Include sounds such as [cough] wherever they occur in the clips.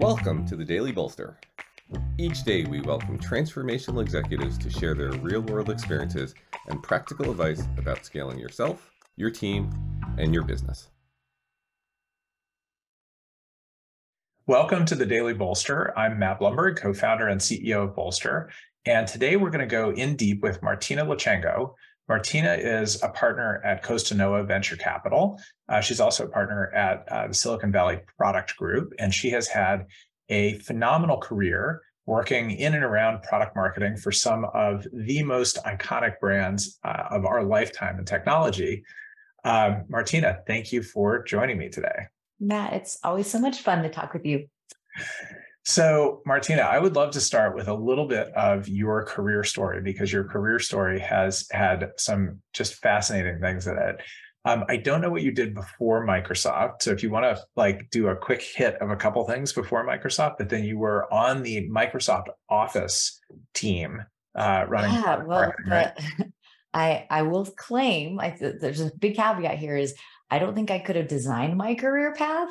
Welcome to the Daily Bolster. Each day, we welcome transformational executives to share their real world experiences and practical advice about scaling yourself, your team, and your business. Welcome to the Daily Bolster. I'm Matt Blumberg, co founder and CEO of Bolster. And today we're going to go in deep with Martina Lauchengco. Martina is a partner at Costanoa Venture Capital. Uh, she's also a partner at uh, the Silicon Valley Product Group, and she has had a phenomenal career working in and around product marketing for some of the most iconic brands uh, of our lifetime in technology. Um, Martina, thank you for joining me today. Matt, it's always so much fun to talk with you. So, Martina, I would love to start with a little bit of your career story because your career story has had some just fascinating things in it. Um, I don't know what you did before Microsoft. So if you want to like do a quick hit of a couple things before Microsoft, but then you were on the Microsoft Office team uh, running. Yeah, well, right? [laughs] I I will claim I, there's a big caveat here is I don't think I could have designed my career path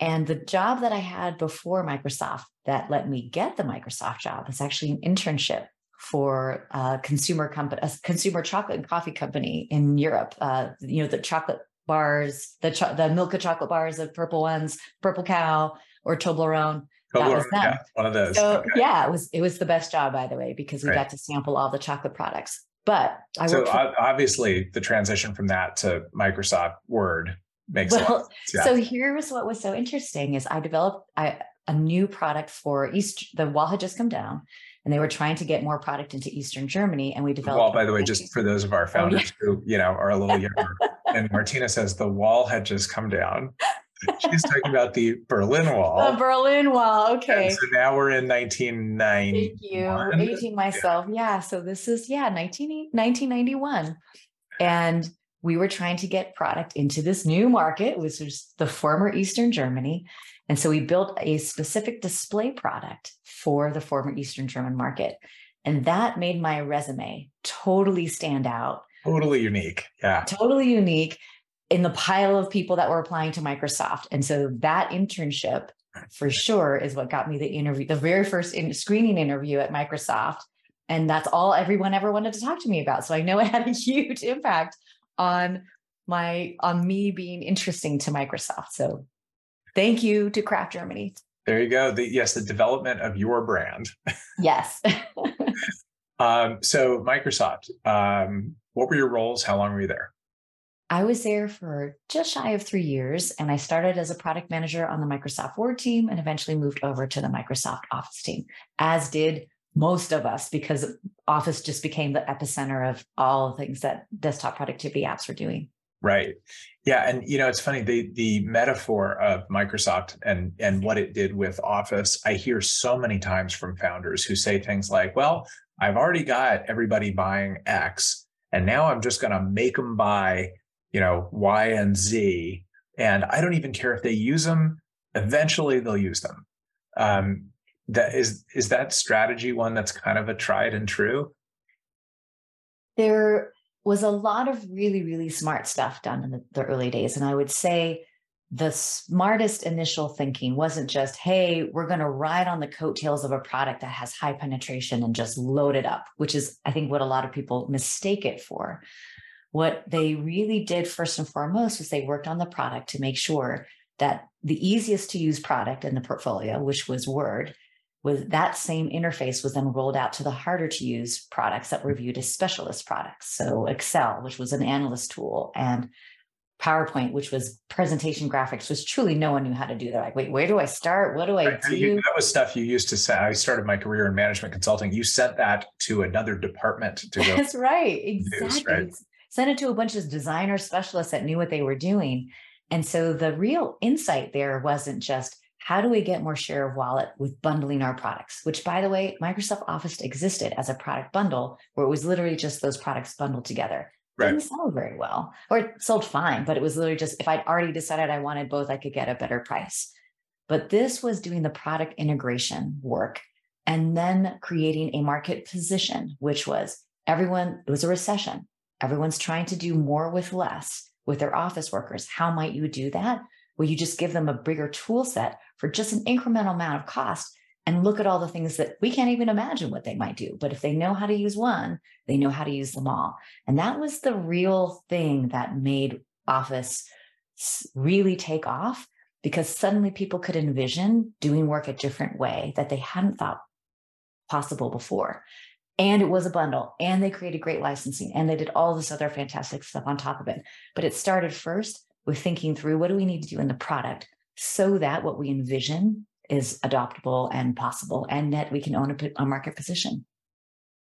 and the job that I had before Microsoft that let me get the Microsoft job was actually an internship for a consumer company, a consumer chocolate and coffee company in Europe. Uh, you know, the chocolate bars, the cho- the Milka chocolate bars, the purple ones, Purple Cow or Toblerone. That was them. Yeah, one of those. So okay. yeah, it was it was the best job, by the way, because we right. got to sample all the chocolate products. But I so for- obviously the transition from that to Microsoft Word makes well, yeah. so here's what was so interesting is I developed I, a new product for East. The wall had just come down, and they were trying to get more product into Eastern Germany, and we developed. Well, by the way, just for those of our founders oh, yeah. who you know are a little younger, [laughs] and Martina says the wall had just come down. She's talking about the Berlin Wall. The Berlin Wall. Okay. And so now we're in 1990. Thank you. Aging myself. Yeah. yeah. So this is, yeah, 19, 1991. And we were trying to get product into this new market, which was the former Eastern Germany. And so we built a specific display product for the former Eastern German market. And that made my resume totally stand out. Totally unique. Yeah. Totally unique in the pile of people that were applying to Microsoft. And so that internship for sure is what got me the interview, the very first in- screening interview at Microsoft. And that's all everyone ever wanted to talk to me about. So I know it had a [laughs] huge impact on my on me being interesting to Microsoft. So thank you to Kraft Germany. There you go. The, yes, the development of your brand. Yes. [laughs] [laughs] um, so Microsoft, um, what were your roles? How long were you there? I was there for just shy of three years, and I started as a product manager on the Microsoft Word team and eventually moved over to the Microsoft Office team, as did most of us because Office just became the epicenter of all the things that desktop productivity apps were doing. Right. Yeah, and you know it's funny the the metaphor of Microsoft and and what it did with Office. I hear so many times from founders who say things like, "Well, I've already got everybody buying X, and now I'm just going to make them buy, you know, Y and Z, and I don't even care if they use them. Eventually, they'll use them." Um, that is is that strategy one that's kind of a tried and true there was a lot of really really smart stuff done in the, the, early days and i would say the smartest initial thinking wasn't just hey we're going to ride on the coattails of a product that has high penetration and just load it up which is i think what a lot of people mistake it for what they really did first and foremost was they worked on the product to make sure that the easiest to use product in the portfolio which was word was that same interface was then rolled out to the harder to use products that were mm-hmm. viewed as specialist products. So Excel, which was an analyst tool, and PowerPoint, which was presentation graphics, was truly no one knew how to do. They're like, wait, where do I start? What do I do? That was stuff you used to say. I started my career in management consulting. You sent that to another department to go. [laughs] That's right. Exactly. Use, right? Sent it to a bunch of designer specialists that knew what they were doing. And so the real insight there wasn't just, how do we get more share of wallet with bundling our products? Which, by the way, Microsoft Office existed as a product bundle where it was literally just those products bundled together. Right. Didn't sell very well, or it sold fine, but it was literally just if I'd already decided I wanted both, I could get a better price. But this was doing the product integration work and then creating a market position, which was everyone, it was a recession. Everyone's trying to do more with less with their office workers. How might you do that? Well, you just give them a bigger tool set for just an incremental amount of cost and look at all the things that we can't even imagine what they might do. But if they know how to use one, they know how to use them all. And that was the real thing that made Office really take off because suddenly people could envision doing work a different way that they hadn't thought possible before. And it was a bundle, and they created great licensing, and they did all this other fantastic stuff on top of it. But it started first with thinking through what do we need to do in the product so that what we envision is adoptable and possible, and that we can own a, a market position.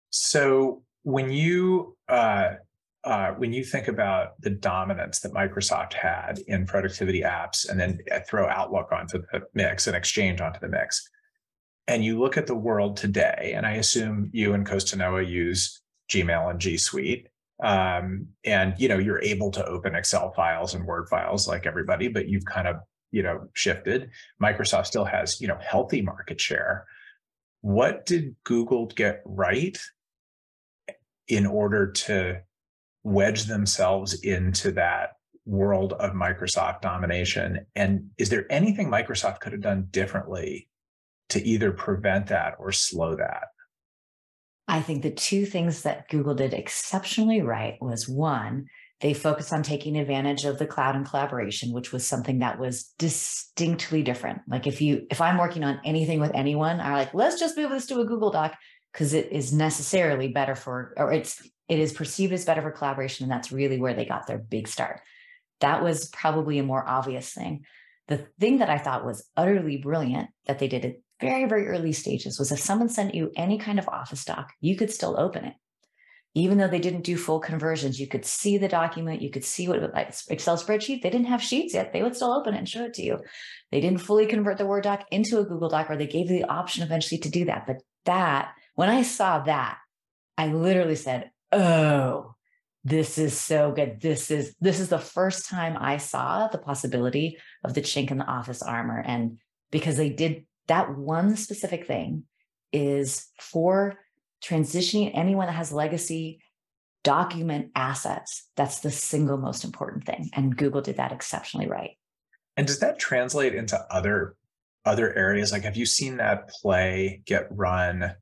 So when you uh, uh, when you think about the dominance that Microsoft had in productivity apps, and then uh, throw Outlook onto the mix and Exchange onto the mix, and you look at the world today, and I assume you and Costanoa use Gmail and G Suite, um, and you know you're able to open Excel files and Word files like everybody, but you've kind of you know shifted. Microsoft still has you know healthy market share. What did Google get right in order to wedge themselves into that world of Microsoft domination? And is there anything Microsoft could have done differently to either prevent that or slow that? I think the two things that Google did exceptionally right was one, they focused on taking advantage of the cloud and collaboration, which was something that was distinctly different. Like if you if I'm working on anything with anyone, I like, let's just move this to a Google Doc because it is necessarily better for or it's it is perceived as better for collaboration. And that's really where they got their big start. That was probably a more obvious thing. The thing that I thought was utterly brilliant that they did very, very early stages was if someone sent you any kind of office doc, you could still open it. Even though they didn't do full conversions, you could see the document, you could see what like Excel spreadsheet. They didn't have sheets yet. They would still open it and show it to you. They didn't fully convert the Word doc into a Google Doc, or they gave you the option eventually to do that. But that, when I saw that, I literally said, oh, this is so good. This is this is the first time I saw the possibility of the chink in the office armor. And because they did that one specific thing is for transitioning anyone that has legacy document assets. That's the single most important thing. And Google did that exceptionally right. And does that translate into other other areas? Like have you seen that play get run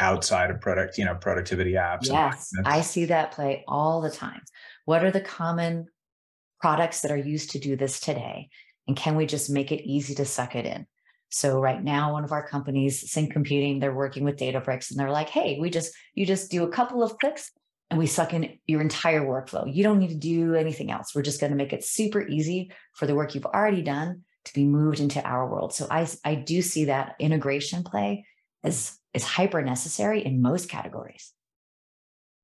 outside of product, you know, productivity apps. Yes, I see that play all the time. What are the common products that are used to do this today? And can we just make it easy to suck it in? So right now, one of our companies, Sync Computing, they're working with Databricks and they're like, hey, we just, you just do a couple of clicks and we suck in your entire workflow. You don't need to do anything else. We're just going to make it super easy for the work you've already done to be moved into our world. So I, I do see that integration play as is hyper necessary in most categories.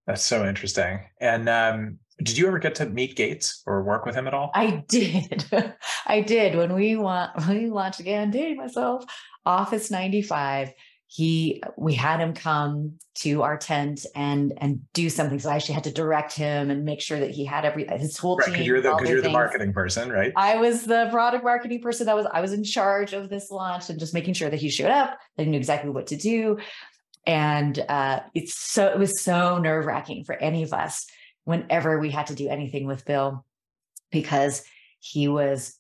That's so interesting. And um, did you ever get to meet Gates or work with him at all? I did. [laughs] I did. When we want when [laughs] we launched again, dating myself, Office 95, he we had him come to our tent and and do something. So I actually had to direct him and make sure that he had every his whole right, team. Because you're the because you're the marketing person, right? I was the product marketing person that was I was in charge of this launch and just making sure that he showed up, that he knew exactly what to do. And uh, it's so it was so nerve wracking for any of us whenever we had to do anything with Bill because he was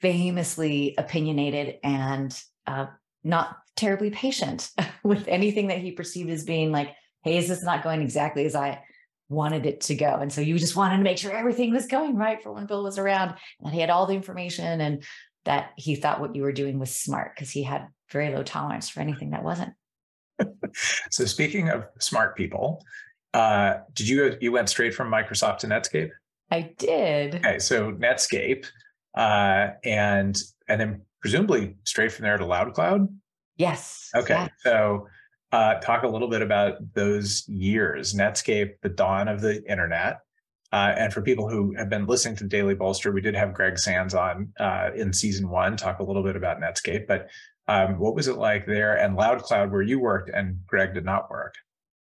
famously opinionated and uh, not terribly patient [laughs] with anything that he perceived as being like, hey, is this not going exactly as I wanted it to go? And so you just wanted to make sure everything was going right for when Bill was around, that he had all the information and that he thought what you were doing was smart because he had very low tolerance for anything that wasn't. [laughs] so speaking of smart people, uh, did you you went straight from Microsoft to Netscape? I did. Okay, so Netscape, uh, and and then presumably straight from there to LoudCloud. Yes. Okay. Yes. So uh, talk a little bit about those years, Netscape, the dawn of the internet. Uh, and for people who have been listening to Daily Bolster, we did have Greg Sands on uh, in season one, talk a little bit about Netscape. But um, what was it like there and LoudCloud, where you worked and Greg did not work?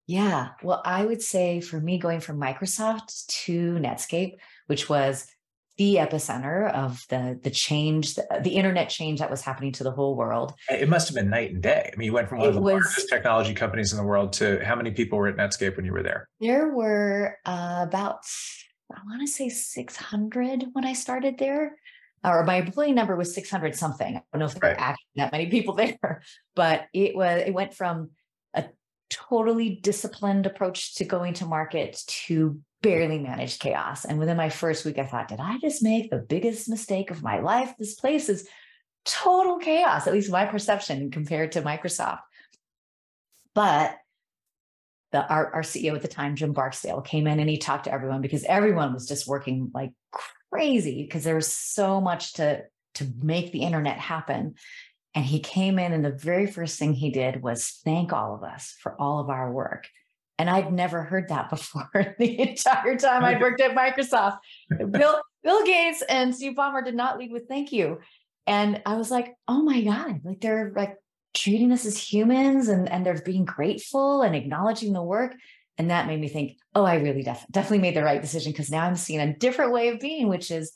Yeah. Well, I would say for me, going from Microsoft to Netscape, which was the epicenter of the the change, the, the, internet change that was happening to the whole world. It must have been night and day. I mean, you went from one it of the was, largest technology companies in the world to how many people were at Netscape when you were there? There were uh, about I want to say 600 when I started there. or my employee number was 600 something. I don't know if there Right. were actually that many people [laughs] there, but it was, it went from totally disciplined approach to going to market to barely manage chaos. And within my first week, I thought, did I just make the biggest mistake of my life? This place is total chaos, at least my perception compared to Microsoft. But the our, our CEO at the time, Jim Barksdale, came in and he talked to everyone because everyone was just working like crazy because there was so much to to make the internet happen. And he came in, and the very first thing he did was thank all of us for all of our work. And I'd never heard that [laughs] before the entire time I'd worked at Microsoft. Bill, Bill Gates and Steve Ballmer did not lead with thank you. And I was like, oh my God, like they're like treating us as humans and, and they're being grateful and acknowledging the work. And that made me think, oh, I really def- definitely made the right decision because now I'm seeing a different way of being, which is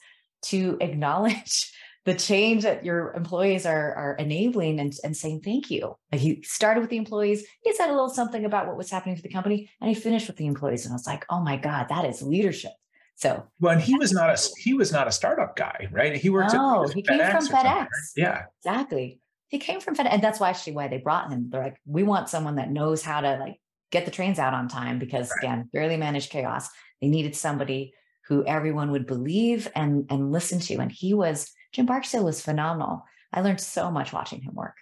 to [laughs] acknowledge the change that your employees are, are enabling and, and saying thank you. Like he started with the employees, he said a little something about what was happening for the company, and he finished with the employees. And I was like, oh my God, that is leadership. So Well, and he was not a he was not a startup guy, right? He worked. No, at he came from FedEx. Yeah, Exactly. He came from FedEx, and that's why actually why they brought him. They're like, we want someone that knows how to like get the trains out on time because Right. again, barely managed chaos. They needed somebody who everyone would believe and and listen to. And he was Jim Barksdale was phenomenal. I learned so much watching him work.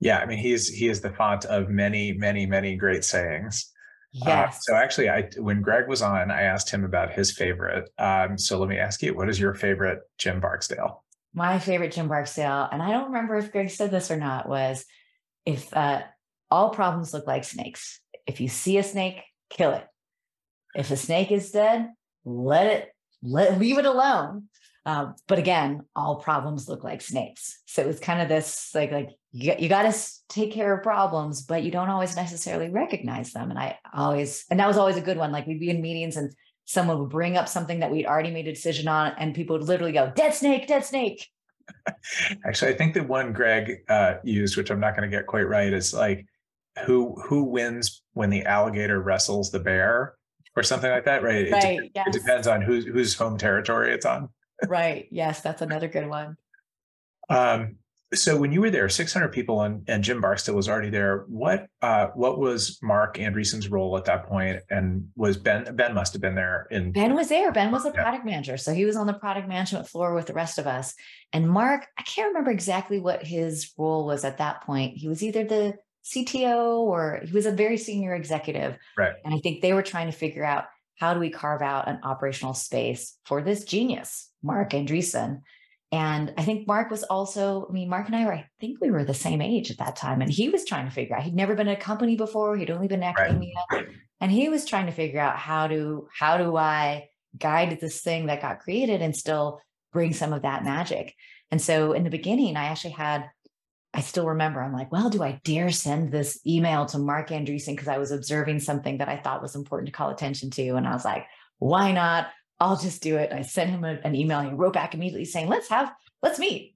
yeah. I mean, he's he is the font of many, many, many great sayings. Uh, Yes. so actually, I when Greg was on, I asked him about his favorite. Um, so let me ask you, what is your favorite Jim Barksdale? My favorite Jim Barksdale, and I don't remember if Greg said this or not, was if uh, all problems look like snakes. If you see a snake, kill it. If a snake is dead, let it let leave it alone. Um, but again, all problems look like snakes. So it's kind of this like like you got, you got to take care of problems, but you don't always necessarily recognize them. And I always and that was always a good one. Like we'd be in meetings and someone would bring up something that we'd already made a decision on, and people would literally go, "Dead snake, dead snake." [laughs] Actually, I think the one Greg uh, used, which I'm not going to get quite right, is like who who wins when the alligator wrestles the bear or something like that, right? It, de- Right. it depends on whose whose home territory it's on. Right. Yes, that's another good one. Um, so when you were there, 600 people and, and Jim Barksdale was already there. What uh, what was Marc Andreessen's role at that point? And was Ben Ben must have been there in Ben was there. Ben was a Yeah. product manager. So he was on the product management floor with the rest of us. And Marc, I can't remember exactly what his role was at that point. He was either the CTO or he was a very senior executive. Right. And I think they were trying to figure out how do we carve out an operational space for this genius, Marc Andreessen. And I think Marc was also, I mean, Marc and I were, I think we were the same age at that time. And he was trying to figure out, he'd never been in a company before, he'd only been in academia. And he was trying to figure out how to, how do I guide this thing that got created and still bring some of that magic. And so in the beginning, I actually had, I still remember, I'm like, well, do I dare send this email to Marc Andreessen? Because I was observing something that I thought was important to call attention to. And I was like, why not? I'll just do it. I sent him a- an email. And he wrote back immediately saying, let's have, let's meet.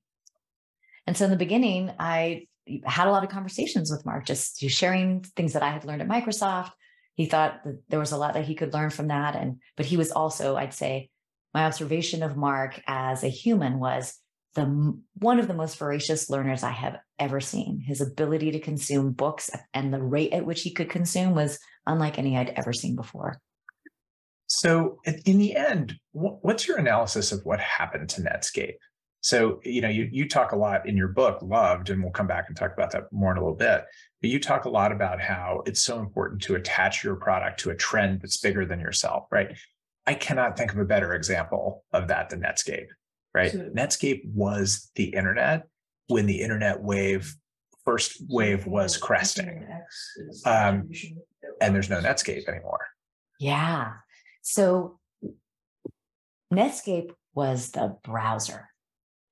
And so in the beginning, I had a lot of conversations with Marc, just sharing things that I had learned at Microsoft. He thought that there was a lot that he could learn from that. And, but he was also, I'd say, my observation of Marc as a human was the one of the most voracious learners I have ever seen. His ability to consume books and the rate at which he could consume was unlike any I'd ever seen before. So in the end, what's your analysis of what happened to Netscape? So, you know, you, you talk a lot in your book, Loved, and we'll come back and talk about that more in a little bit. But you talk a lot about how it's so important to attach your product to a trend that's bigger than yourself, right? I cannot think of a better example of that than Netscape, right? Sure. Netscape was the internet when the internet wave, first wave was cresting, Um, and there's no Netscape anymore. Yeah. So Netscape was the browser.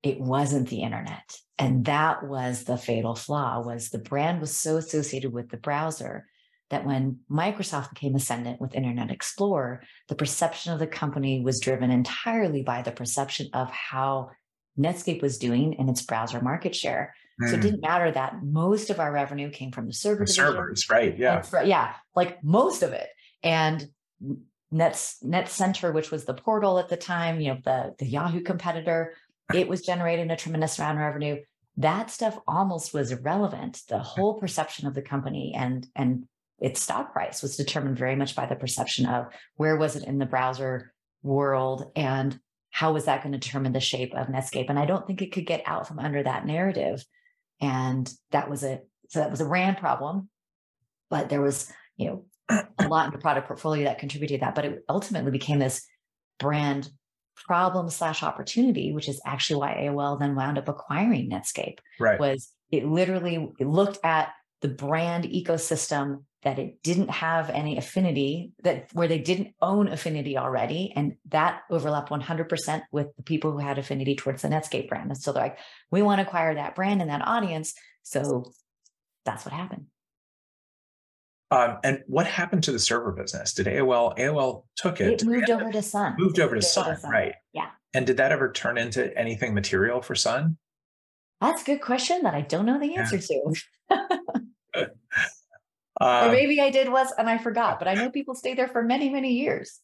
It wasn't the internet. And that was the fatal flaw was the brand was so associated with the browser that when Microsoft became ascendant with Internet Explorer, the perception of the company was driven entirely by the perception of how Netscape was doing in its browser market share. So it Hmm, didn't matter that most of our revenue came from the server the servers, right? Yeah. yeah, like most of it. And Nets Net Center, which was the portal at the time, you know, the the Yahoo competitor, it was generating a tremendous amount of revenue. That stuff almost was irrelevant. The whole perception of the company and and its stock price was determined very much by the perception of where was it in the browser world and how was that going to determine the shape of Netscape? And I don't think it could get out from under that narrative. And that was a so that was a RAND problem, but there was you know a lot in the product portfolio that contributed to that. But it ultimately became this brand problem slash opportunity, which is actually why AOL then wound up acquiring Netscape. Right. Was it literally it looked at the brand ecosystem that it didn't have any affinity that where they didn't own affinity already and that overlapped 100% with the people who had affinity towards the netscape brand. And so they're like we want to acquire that brand and that audience. So that's what happened. Um, and what happened to the server business? Did aol aol took it, it moved over to sun. Moved over to sun, sun. right. Yeah. And did that ever turn into anything material for sun? That's a good question that i don't know the answer yeah. to [laughs] Uh, or maybe I did was and I forgot, but I know [laughs] people stay there for many, many years.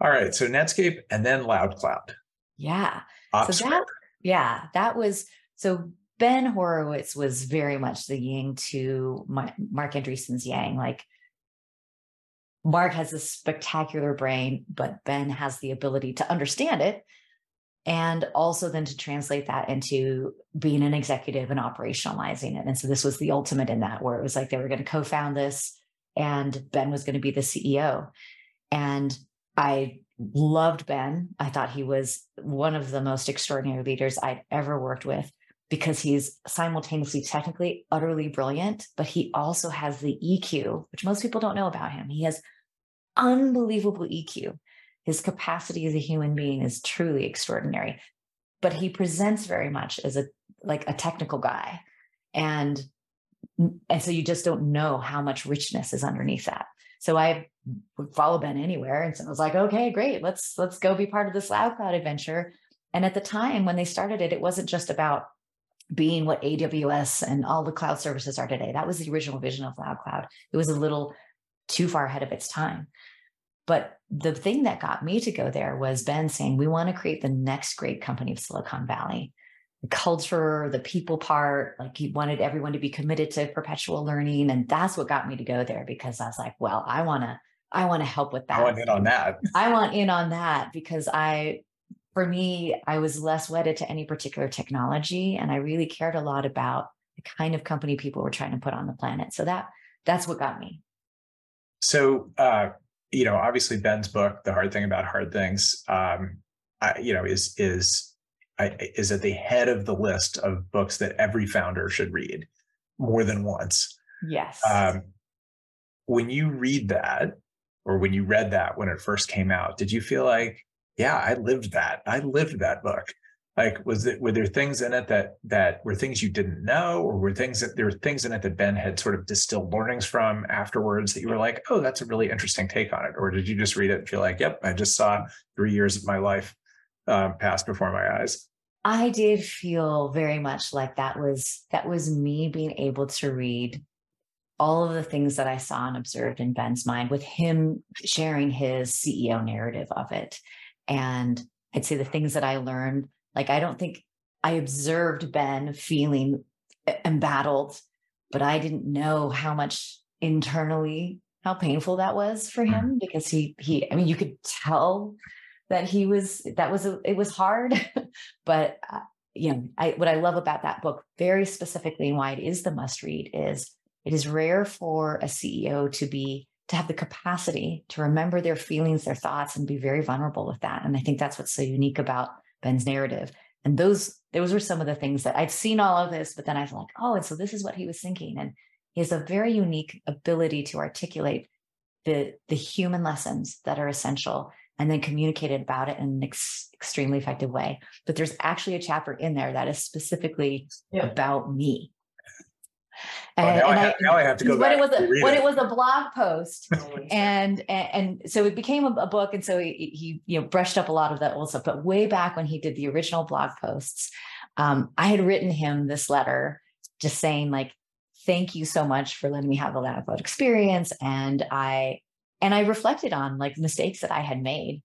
All right. So Netscape and then LoudCloud. Yeah. So that, yeah, that was so Ben Horowitz was very much the yin to Marc Andreessen's yang. Like Marc has a spectacular brain, but Ben has the ability to understand it and also then to translate that into being an executive and operationalizing it. And so this was the ultimate in that, where it was like they were going to co found this and Ben was going to be the CEO. And I loved Ben. I thought he was one of the most extraordinary leaders I'd ever worked with because he's simultaneously technically utterly brilliant, but he also has the EQ, which most people don't know about him. He has unbelievable EQ his capacity as a human being is truly extraordinary but he presents very much as a like a technical guy. And and so you just don't know how much richness is underneath that. So i would follow ben anywhere and so i was like okay great. Let's let's go be part of this LoudCloud adventure. And at the time when they started it it wasn't just about being what aws and all the cloud services are today. That was the original vision of LoudCloud it was a little too far ahead of its time but the thing that got me to go there was Ben saying, we want to create the next great company of Silicon Valley. The culture, the people part, like he wanted everyone to be committed to perpetual learning. And that's what got me to go there because I was like, well, I want to, I want to help with that. I want in on that. I want in on that because I, for me, I was less wedded to any particular technology. And I really cared a lot about the kind of company people were trying to put on the planet. So that, that's what got me. So, uh, you know, obviously Ben's book, "The Hard Thing About Hard Things," um, I, you know, is is I, is at the head of the list of books that every founder should read more than once. Yes. Um, when you read that, or when you read that when it first came out, did you feel like, yeah, I lived that. I lived that book like was it were there things in it that that were things you didn't know? Or were things that there were things in it that ben had sort of distilled learnings from afterwards that you were like oh that's a really interesting take on it. Or did you just read it and feel like yep i just saw three years of my life uh, pass before my eyes i did feel very much like that was that was me being able to read all of the things that i saw and observed in ben's mind with him sharing his ceo narrative of it. And i'd say the things that i learned like, I don't think I observed Ben feeling embattled, but I didn't know how much internally how painful that was for mm. him because he he I mean you could tell that he was that was a, it was hard [laughs] but uh, you know I what I love about that book very specifically and why it is the must read is it is rare for a CEO to be to have the capacity to remember their feelings their thoughts and be very vulnerable with that and I think that's what's so unique about Ben's narrative. And those those were some of the things that I'd seen all of this, but then I was like, oh, and so this is what he was thinking. And he has a very unique ability to articulate the the human lessons that are essential and then communicated about it in an ex- extremely effective way. But there's actually a chapter in there that is specifically yeah. about me and, now, I have, I, now, I have, to go [laughs] when it was a, when it. it. was a blog post [laughs] and, and, and so it became a, a, book and so he, he you know brushed up a lot of that old stuff but way back when he did the original blog posts um, i had written him this letter just saying like thank you so much for letting me have the LoudCloud experience and i and i reflected on like mistakes that i had made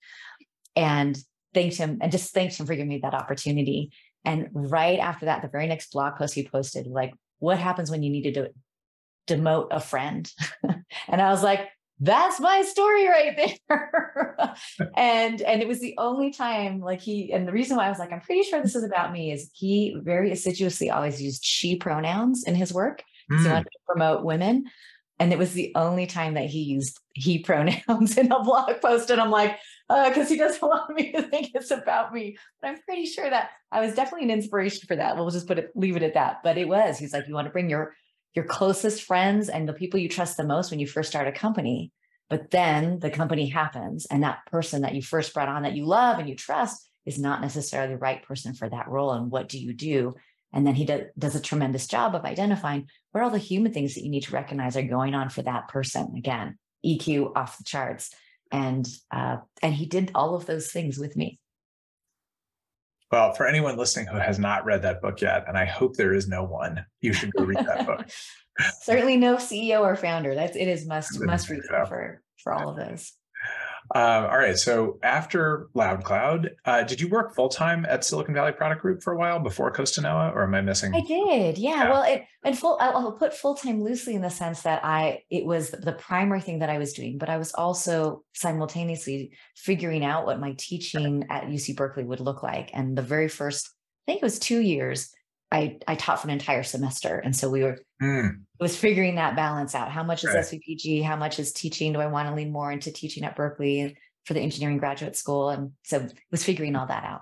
and thanked him and just thanked him for giving me that opportunity. And right after that, the very next blog post he posted, like, what happens when you need to demote a friend? [laughs] and I was like, that's my story right there. [laughs] and and it was the only time like he and the reason why I was like, I'm pretty sure this is about me is he very assiduously always used she pronouns in his work. Mm. He wanted to promote women. And it was the only time that he used he pronouns [laughs] in a blog post. And I'm like, because uh, he doesn't [laughs] want me to think it's about me. But I'm pretty sure that I was definitely an inspiration for that. We'll just put it, leave it at that. But it was. He's like, you want to bring your your closest friends and the people you trust the most when you first start a company. But then the company happens, and that person that you first brought on that you love and you trust is not necessarily the right person for that role. And what do you do? And then he do, does a tremendous job of identifying what all the human things that you need to recognize are going on for that person. Again, EQ off the charts. And uh, and he did all of those things with me. Well, for anyone listening who has not read that book yet, and I hope there is no one, you should go read that book. [laughs] Certainly no CEO or founder. That's it is must must read for for all of those. Um, all right. So after LoudCloud, uh, did you work full time at Silicon Valley Product Group for a while before Costa Costanoa, or am I missing? I did. Yeah. yeah. Well, it and full. I'll put full time loosely in the sense that I it was the primary thing that I was doing, but I was also simultaneously figuring out what my teaching at UC Berkeley would look like. And the very first, I think it was two years, I, I taught for an entire semester. And so we were mm. was figuring that balance out. How much is right. SVPG? How much is teaching? Do I want to lean more into teaching at Berkeley for the engineering graduate school? And so was figuring all that out.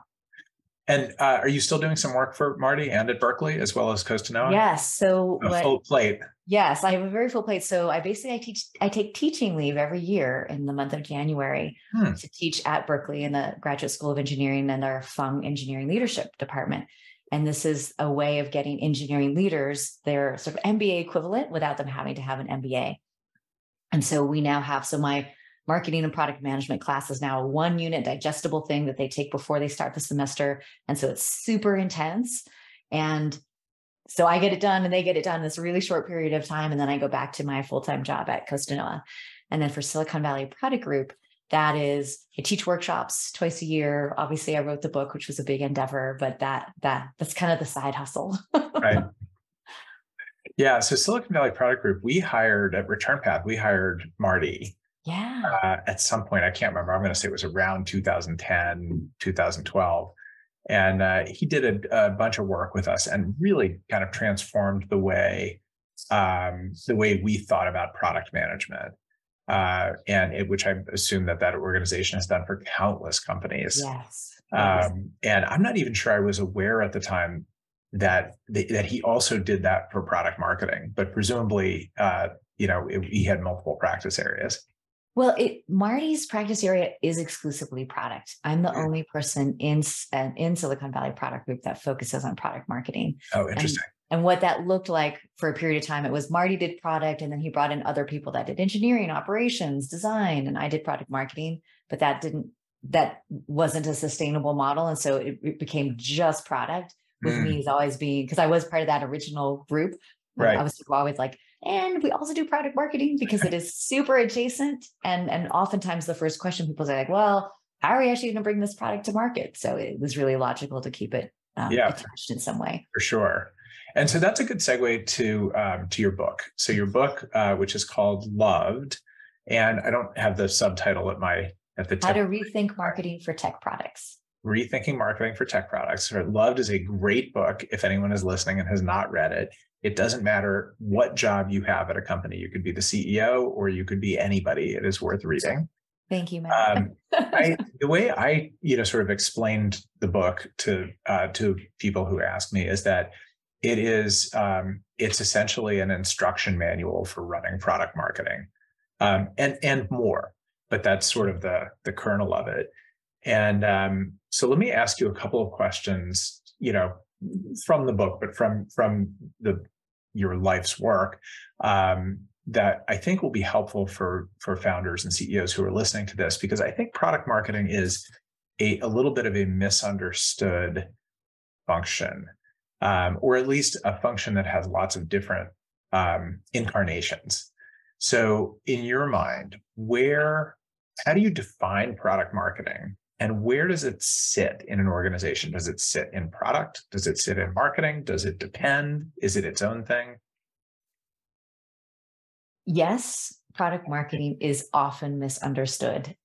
And uh, are you still doing some work for Marty and at Berkeley as well as Costanoa? Yes. So a what, full plate. Yes, I have a very full plate. So I basically I teach I take teaching leave every year in the month of January hmm. to teach at Berkeley in the Graduate School of Engineering and their Fung Engineering Leadership Department. And this is a way of getting engineering leaders their sort of MBA equivalent without them having to have an MBA. And so we now have, so my marketing and product management class is now a one unit digestible thing that they take before they start the semester. And so it's super intense. And so I get it done and they get it done in this really short period of time. And then I go back to my full time job at Costa Costanoa. And then for Silicon Valley Product Group, that is i teach workshops twice a year. Obviously i wrote the book which was a big endeavor but that that that's kind of the side hustle. Right. [laughs] Yeah so silicon valley product group we hired at return path we hired marty yeah. uh, at some point i can't remember i'm going to say it was around 2010 2012 and uh, he did a, a, bunch of work with us and really kind of transformed the way um, the way we thought about product management uh, and it, which I assume that that organization has done for countless companies. Yes. Um, and I'm not even sure I was aware at the time that that he also did that for product marketing, but presumably, uh, you know, it, he had multiple practice areas. Well, it, Marty's practice area is exclusively product. I'm the only person in in Silicon Valley Product Group that focuses on product marketing. Oh, interesting. And what that looked like for a period of time. It was marty did product and then he brought in other people that did engineering operations design and i did product marketing but that didn't that wasn't a sustainable model. And so it, it became just product with mm. me as always being because i was part of that original group. Right. I was always like and we also do product marketing because it is super adjacent. And and oftentimes the first question people say like well how are we actually going to bring this product to market? So it was really logical to keep it um, yeah. attached in some way. For sure and so that's a good segue to um, to your book. So your book, uh, which is called Loved, and I don't have the subtitle at my at the how to rethink marketing for tech products. Rethinking marketing for tech products. Loved is a great book. If anyone is listening and has not read it, it doesn't matter what job you have at a company. You could be the CEO or you could be anybody. It is worth reading. Thank you, Matt. Um, [laughs] I, the way I, you know, sort of explained the book to uh, to people who ask me is that it is um, it's essentially an instruction manual for running product marketing um, and and more but that's sort of the the kernel of it. And um, so let me ask you a couple of questions you know from the book but from from the your life's work um, that I think will be helpful for for founders and CEOs who are listening to this because I think product marketing is a, a little bit of a misunderstood function um, or at least a function that has lots of different um, incarnations. So, in your mind, where, how do you define product marketing? And where does it sit in an organization? Does it sit in product? Does it sit in marketing? Does it depend? Is it its own thing? Yes, product marketing is often misunderstood,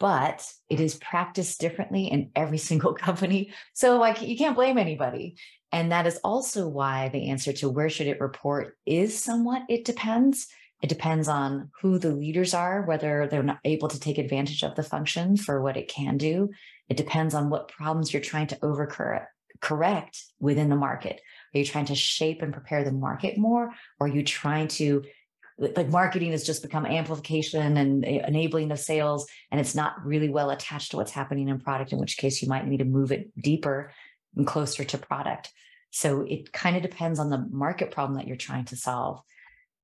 but it is practiced differently in every [laughs] single company. So like you can't blame anybody. And that is also why the answer to where should it report is somewhat it depends. It depends on who the leaders are, whether they're not able to take advantage of the function for what it can do. It depends on what problems you're trying to overcorrect correct within the market. Are you trying to shape and prepare the market more? Or are you trying to like marketing has just become amplification and enabling of sales and it's not really well attached to what's happening in product in which case you might need to move it deeper and closer to product so it kind of depends on the market problem that you're trying to solve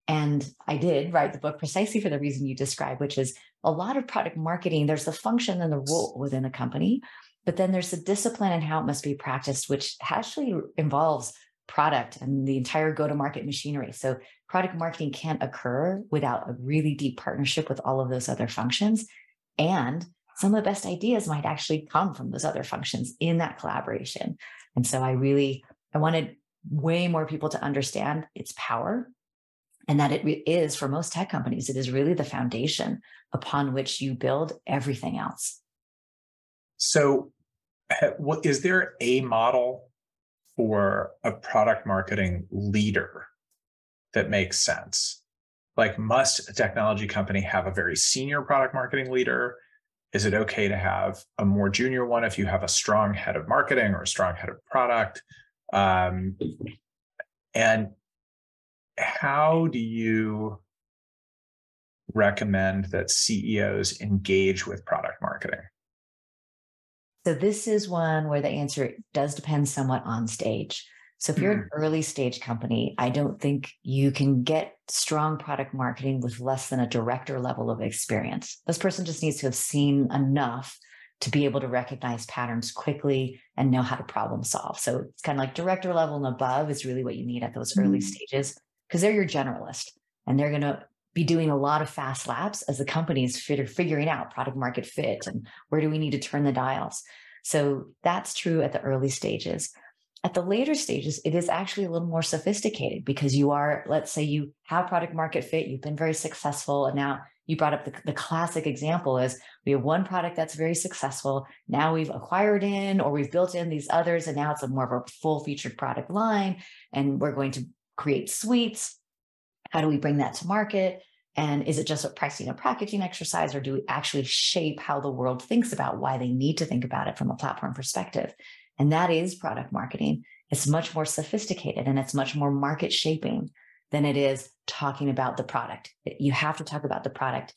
and I did write the book precisely for the reason you described, which is a lot of product marketing. There's the function and the role within a company, but then there's the discipline and how it must be practiced, which actually involves product and the entire go to market machinery. So, product marketing can't occur without a really deep partnership with all of those other functions. And some of the best ideas might actually come from those other functions in that collaboration. And so, I really I wanted way more people to understand its power and that it is for most tech companies it is really the foundation upon which you build everything else. So eh, what is there a model for a product marketing leader that makes sense? Like must a technology company have a very senior product marketing leader is it okay to have a more junior one if you have a strong head of marketing or a strong head of product um, and how do you recommend that CEOs engage with product marketing? So, this is one where the answer does depend somewhat on stage. So, if you're mm-hmm. an early stage company, I don't think you can get strong product marketing with less than a director level of experience. This person just needs to have seen enough to be able to recognize patterns quickly and know how to problem solve. So, it's kind of like director level and above is really what you need at those early mm-hmm. stages because they're your generalist and they're going to be doing a lot of fast laps as the company is figuring out product market fit and where do we need to turn the dials. So that's true at the early stages. At the later stages, it is actually a little more sophisticated because you are, let's say you have product market fit, you've been very successful, and now you brought up the, the classic example is we have one product that's very successful. Now we've acquired in or we've built in these others, and now it's a more of a full featured product line. And we're going to create suites? How do we bring that to market? And is it just a pricing and packaging exercise, or do we actually shape how the world thinks about why they need to think about it from a platform perspective? And that is product marketing. It's much more sophisticated and it's much more market shaping than it is talking about the product. You have to talk about the product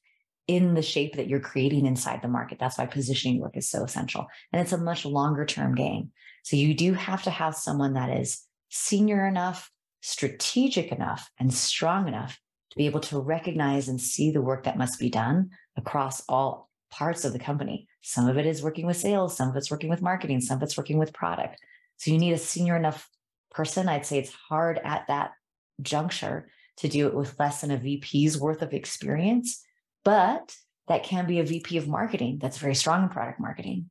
in the shape that you're creating inside the market. That's why positioning work is so essential. And it's a much longer term game. So you do have to have someone that is senior enough strategic enough and strong enough to be able to recognize and see the work that must be done across all parts of the company. Some of it is working with sales, some of it's working with marketing, some of it's working with product. So you need a senior enough person. I'd say it's hard at that juncture to do it with less than a VP's worth of experience, but that can be a VP of marketing that's very strong in product marketing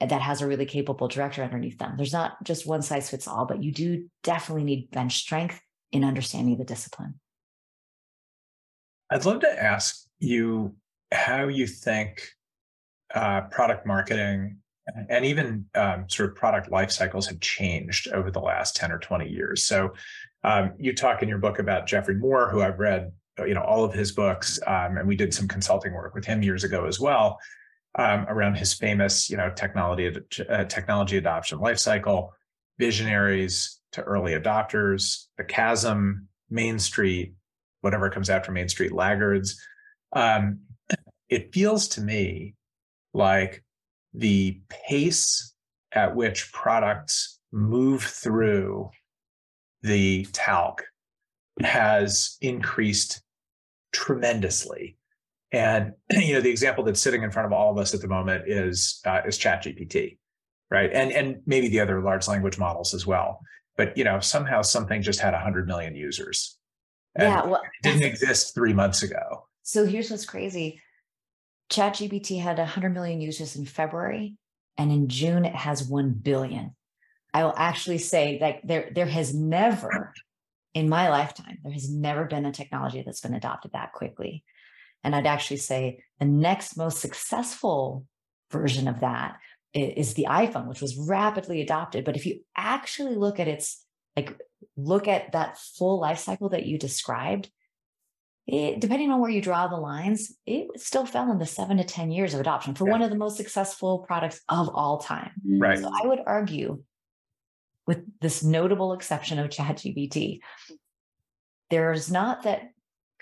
that has a really capable director underneath them. There's not just one size fits all, but you do definitely need bench strength in understanding the discipline. I'd love to ask you how you think uh, product marketing and even um, sort of product life cycles have changed over the last 10 or 20 years. So um, you talk in your book about Geoffrey Moore, who I've read, you know, all of his books, um, and we did some consulting work with him years ago as well um, around his famous, you know, technology uh, technology adoption lifecycle, visionaries to early adopters, the chasm, Main Street, whatever comes after Main Street, laggards. Um, it feels to me like the pace at which products move through the TALC has increased tremendously and [clears throat] you know, the example that's sitting in front of all of us at the moment is uh, is ChatGPT, right? And and maybe the other large language models as well. But you know, somehow something just had hundred million users. yeah, well, didn't exist three months ago. So here's what's crazy. ChatGPT had 100 million users in February, and in June it has 1 billion. I will actually say that there, there has never, in my lifetime, there has never been a technology that's been adopted that quickly. And I'd actually say the next most successful version of that is the iPhone, which was rapidly adopted. But if you actually look at its like look at that full life cycle that you described, it, depending on where you draw the lines, it still fell in the seven to 10 years of adoption for yeah. one of the most successful products of all time. Right. So I would argue, with this notable exception of ChatGPT, there's not that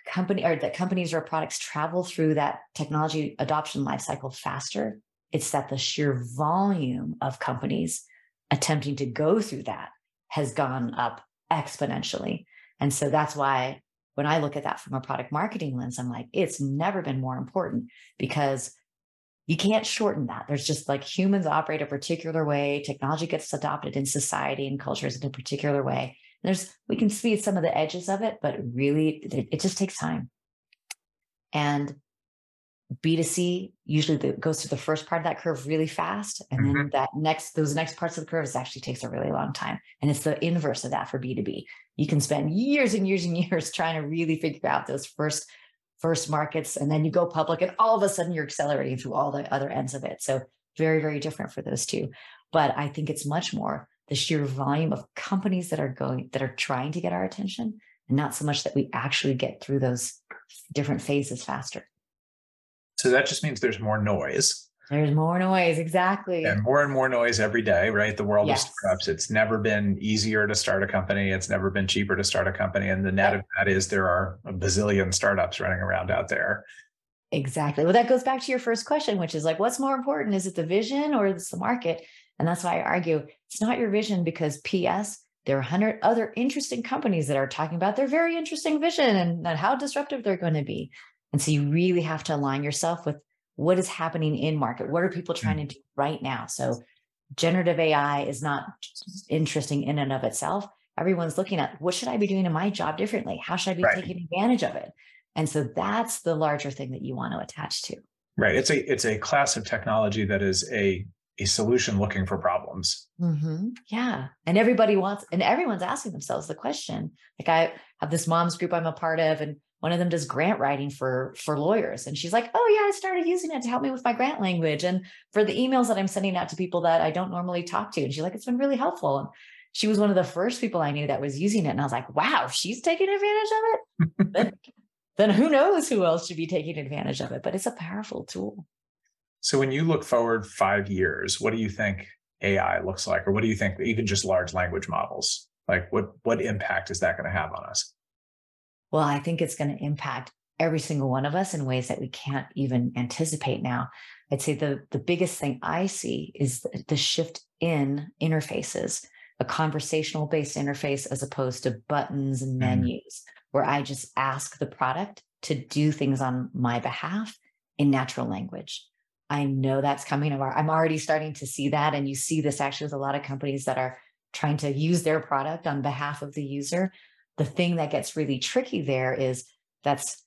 company or that companies or products travel through that technology adoption lifecycle faster. It's that the sheer volume of companies attempting to go through that has gone up exponentially. And so that's why when I look at that from a product marketing lens, I'm like, it's never been more important because you can't shorten that. There's just like humans operate a particular way, technology gets adopted in society and cultures in a particular way. There's we can see some of the edges of it, but really it, it just takes time. And B2C usually the, goes through the first part of that curve really fast. And mm-hmm. then that next, those next parts of the curve actually takes a really long time. And it's the inverse of that for B2B. You can spend years and years and [laughs] years trying to really figure out those first first markets. And then you go public and all of a sudden you're accelerating through all the other ends of it. So very, very different for those two. But I think it's much more the sheer volume of companies that are going that are trying to get our attention and not so much that we actually get through those different phases faster. So that just means there's more noise. There's more noise, exactly. And more and more noise every day, right? The world yes. of startups. It's never been easier to start a company. It's never been cheaper to start a company. And the net of that is there are a bazillion startups running around out there. Exactly. Well, that goes back to your first question, which is like, what's more important? Is it the vision or is it the market? And that's why I argue it's not your vision because PS, there are 100 other interesting companies that are talking about their very interesting vision and, and how disruptive they're going to be. And so you really have to align yourself with what is happening in market. What are people trying mm. to do right now? So generative AI is not interesting in and of itself. Everyone's looking at what should I be doing in my job differently? How should I be right. taking advantage of it? And so that's the larger thing that you want to attach to. Right. It's a it's a class of technology that is a a solution looking for problems. Mm-hmm. Yeah. And everybody wants, and everyone's asking themselves the question. Like I have this mom's group I'm a part of, and one of them does grant writing for for lawyers. And she's like oh yeah i started using it to help me with my grant language and for the emails that i'm sending out to people that i don't normally talk to. And she's like it's been really helpful. And she was one of the first people i knew that was using it. And i was like wow she's taking advantage of it? [laughs] Then, then who knows who else should be taking advantage of it but it's a powerful tool. So when you look forward five years what do you think ai looks like? Or what do you think even just large language models? Like what what impact is that going to have on us well, I think it's going to impact every single one of us in ways that we can't even anticipate now. I'd say the, the biggest thing I see is the shift in interfaces, a conversational based interface as opposed to buttons and mm-hmm. menus, mm. where I just ask the product to do things on my behalf in natural language. I know that's coming. I'm already starting to see that. And you see this actually with a lot of companies that are trying to use their product on behalf of the user the thing that gets really tricky there is that's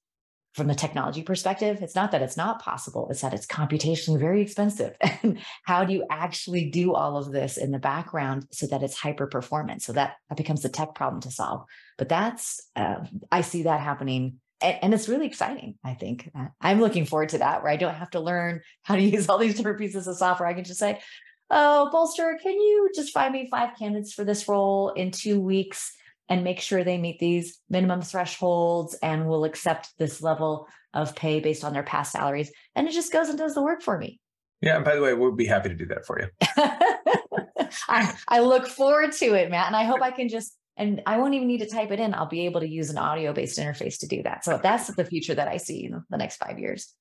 from the technology perspective, it's not that it's not possible, it's that it's computationally very expensive. [laughs] And how do you actually do all of this in the background so that it's hyper performance? So that, that becomes the tech problem to solve. But that's, uh, I see that happening. And, it's really exciting, I think. Uh, I'm looking forward to that where I don't have to learn how to [laughs] use all these different pieces of software. I can just say, oh, Bolster, can you just find me five candidates for this role in two weeks? And make sure they meet these minimum thresholds and will accept this level of pay based on their past salaries. And it just goes and does the work for me. Yeah. And by the way, we'll be happy to do that for you. [laughs] I, I look forward to it, Matt. And I hope I can just, and I won't even need to type it in. I'll be able to use an audio based interface to do that. So that's the future that I see in the next five years.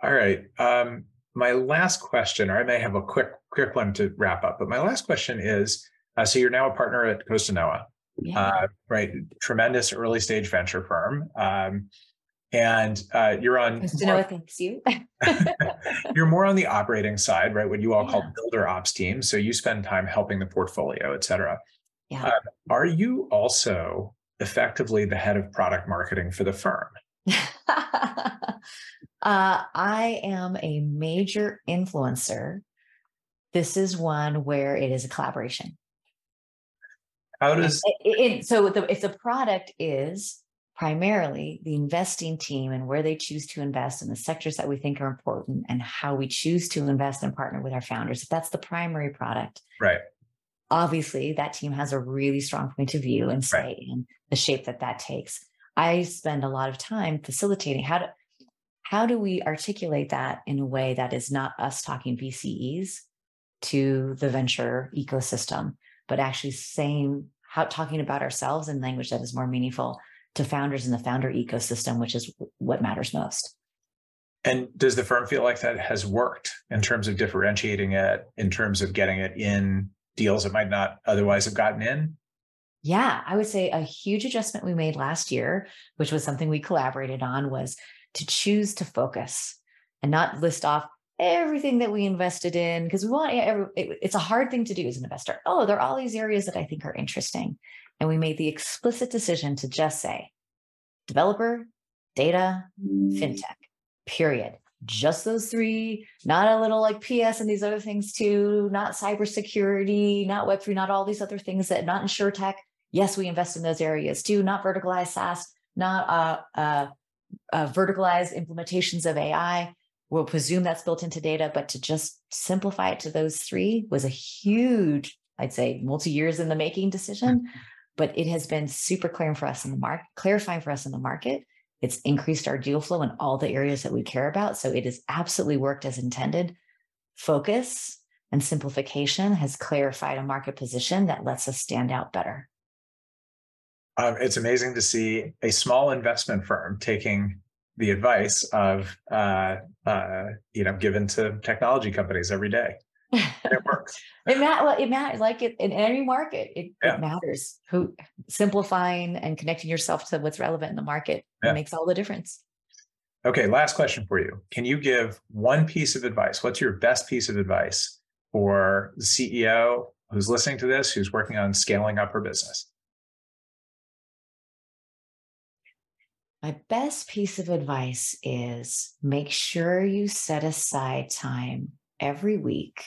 All right. Um, my last question, or I may have a quick, quick one to wrap up, but my last question is uh, so you're now a partner at Costanoa yeah. uh, right? Tremendous early stage venture firm. Um, and uh, you're on. Costanoa thanks you. [laughs] you're more on the operating side, right? What you all yeah. call builder ops team. So you spend time helping the portfolio, et cetera. Yeah. Uh, are you also effectively the head of product marketing for the firm? [laughs] Uh, I am a major influencer. This is one where it is a collaboration. How does it, it, so the, if the product is primarily the investing team and where they choose to invest in the sectors that we think are important and how we choose to invest and partner with our founders, if that's the primary product, right? Obviously, that team has a really strong point of view and say right. in the shape that that takes. I spend a lot of time facilitating how to how do we articulate that in a way that is not us talking VCEs to the venture ecosystem, but actually saying how talking about ourselves in language that is more meaningful to founders in the founder ecosystem, which is what matters most. And does the firm feel like that has worked in terms of differentiating it, in terms of getting it in deals it might not otherwise have gotten in? Yeah, I would say a huge adjustment we made last year, which was something we collaborated on, was to choose to focus and not list off everything that we invested in because we want every, it, it's a hard thing to do as an investor. Oh, there are all these areas that I think are interesting. And we made the explicit decision to just say developer, data, fintech, period. Just those three, not a little like PS and these other things too, not cybersecurity, not Web3, not all these other things that not insurtech. Yes, we invest in those areas too, not verticalized SaaS, not uh, uh, uh, verticalized implementations of AI. We'll presume that's built into data, but to just simplify it to those three was a huge, I'd say, multi years in the making decision. But it has been super clear for us in the market, clarifying for us in the market. It's increased our deal flow in all the areas that we care about. So it has absolutely worked as intended. Focus and simplification has clarified a market position that lets us stand out better. Um, it's amazing to see a small investment firm taking the advice of uh, uh, you know given to technology companies every day. It works. [laughs] it matters. It matters. Like it in any market, it, yeah. it, matters. Who simplifying and connecting yourself to what's relevant in the market yeah. makes all the difference. Okay, last question for you. Can you give one piece of advice? What's your best piece of advice for the CEO who's listening to this, who's working on scaling up her business? My best piece of advice is make sure you set aside time every week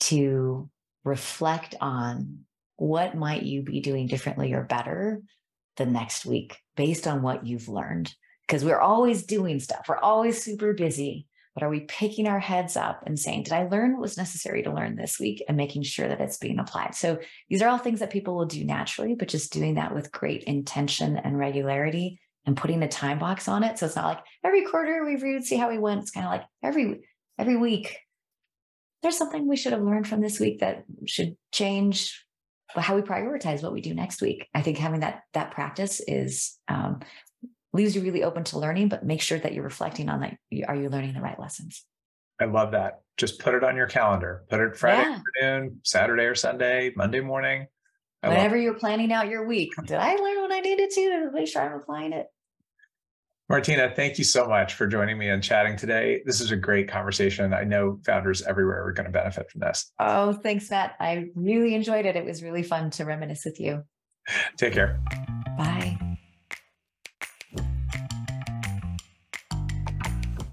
to reflect on what might you be doing differently or better the next week based on what you've learned. Because we're always doing stuff. We're always super busy but are we picking our heads up and saying did i learn what was necessary to learn this week? and making sure that it's being applied. So these are all things that people will do naturally but just doing that with great intention and regularity and putting a time box on it. So it's not like every quarter we reviewed see how we went. It's kind of like every every week there's something we should have learned from this week that should change how we prioritize what we do next week. I think having that that practice is um, leaves you really open to learning, but make sure that you're reflecting on that. Are you learning the right lessons? I love that. Just put it on your calendar. Put it Friday yeah. afternoon, Saturday or Sunday, Monday morning. I Whenever you're planning out your week, did I learn what I needed to to make sure I'm applying it? Martina, thank you so much for joining me and chatting today. This is a great conversation. I know founders everywhere are going to benefit from this. Oh, thanks, Matt. I really enjoyed it. It was really fun to reminisce with you. Take care. Bye.